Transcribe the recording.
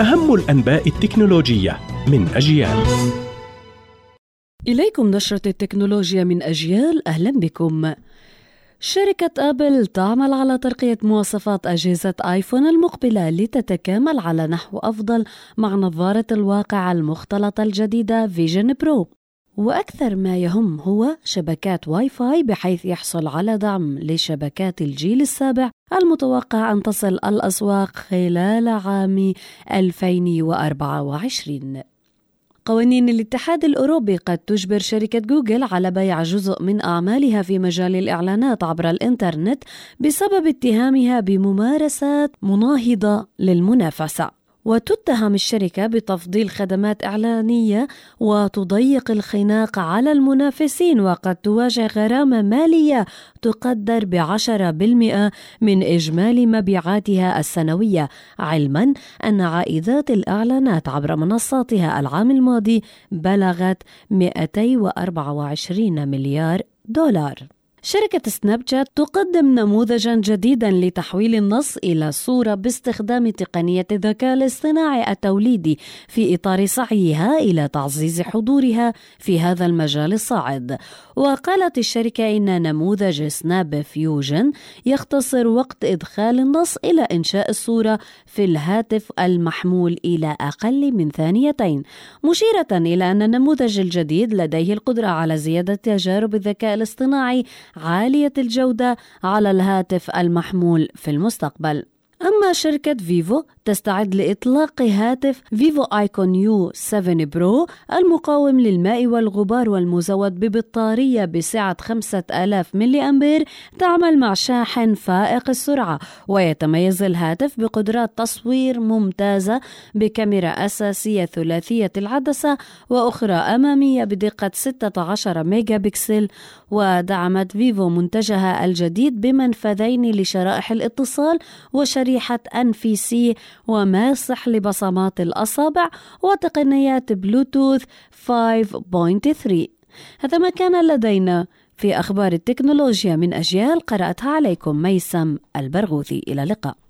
أهم الأنباء التكنولوجية من أجيال. إليكم نشرة التكنولوجيا من أجيال. أهلا بكم. شركة أبل تعمل على ترقية مواصفات أجهزة آيفون المقبلة لتتكامل على نحو أفضل مع نظارة الواقع المختلطة الجديدة Vision Pro وأكثر ما يهم هو شبكات واي فاي بحيث يحصل على دعم لشبكات الجيل السابع المتوقع أن تصل الأسواق خلال عام 2024 قوانين الاتحاد الأوروبي قد تجبر شركة جوجل على بيع جزء من أعمالها في مجال الإعلانات عبر الإنترنت بسبب اتهامها بممارسات مناهضة للمنافسة. وتتهم الشركة بتفضيل خدمات إعلانية وتضيق الخناق على المنافسين وقد تواجه غرامة مالية تقدر بعشرة بالمئة من إجمالي مبيعاتها السنوية. علما أن عائدات الإعلانات عبر منصاتها العام الماضي بلغت 224 مليار دولار. شركة سناب شات تقدم نموذجا جديدا لتحويل النص إلى صورة باستخدام تقنية الذكاء الاصطناعي التوليدي في إطار سعيها إلى تعزيز حضورها في هذا المجال الصاعد. وقالت الشركة إن نموذج SnapFusion يختصر وقت إدخال النص إلى إنشاء الصورة في الهاتف المحمول إلى أقل من ثانيتين مشيرة إلى أن النموذج الجديد لديه القدرة على زيادة تجارب الذكاء الاصطناعي عالية الجودة على الهاتف المحمول في المستقبل. أما شركة Vivo تستعد لإطلاق هاتف Vivo iQOO 7 Pro المقاوم للماء والغبار والمزود ببطارية بسعة 5000 ملي أمبير تعمل مع شاحن فائق السرعة. ويتميز الهاتف بقدرات تصوير ممتازة بكاميرا أساسية ثلاثية العدسة وأخرى أمامية بدقة 16 ميجا بكسل ودعمت Vivo منتجها الجديد بمنفذين لشرائح الاتصال وشريحة NFC وماسح لبصمات الأصابع وتقنيات بلوتوث 5.3 هذا ما كان لدينا في أخبار التكنولوجيا من أجيال قرأتها عليكم ميسم البرغوثي. إلى اللقاء.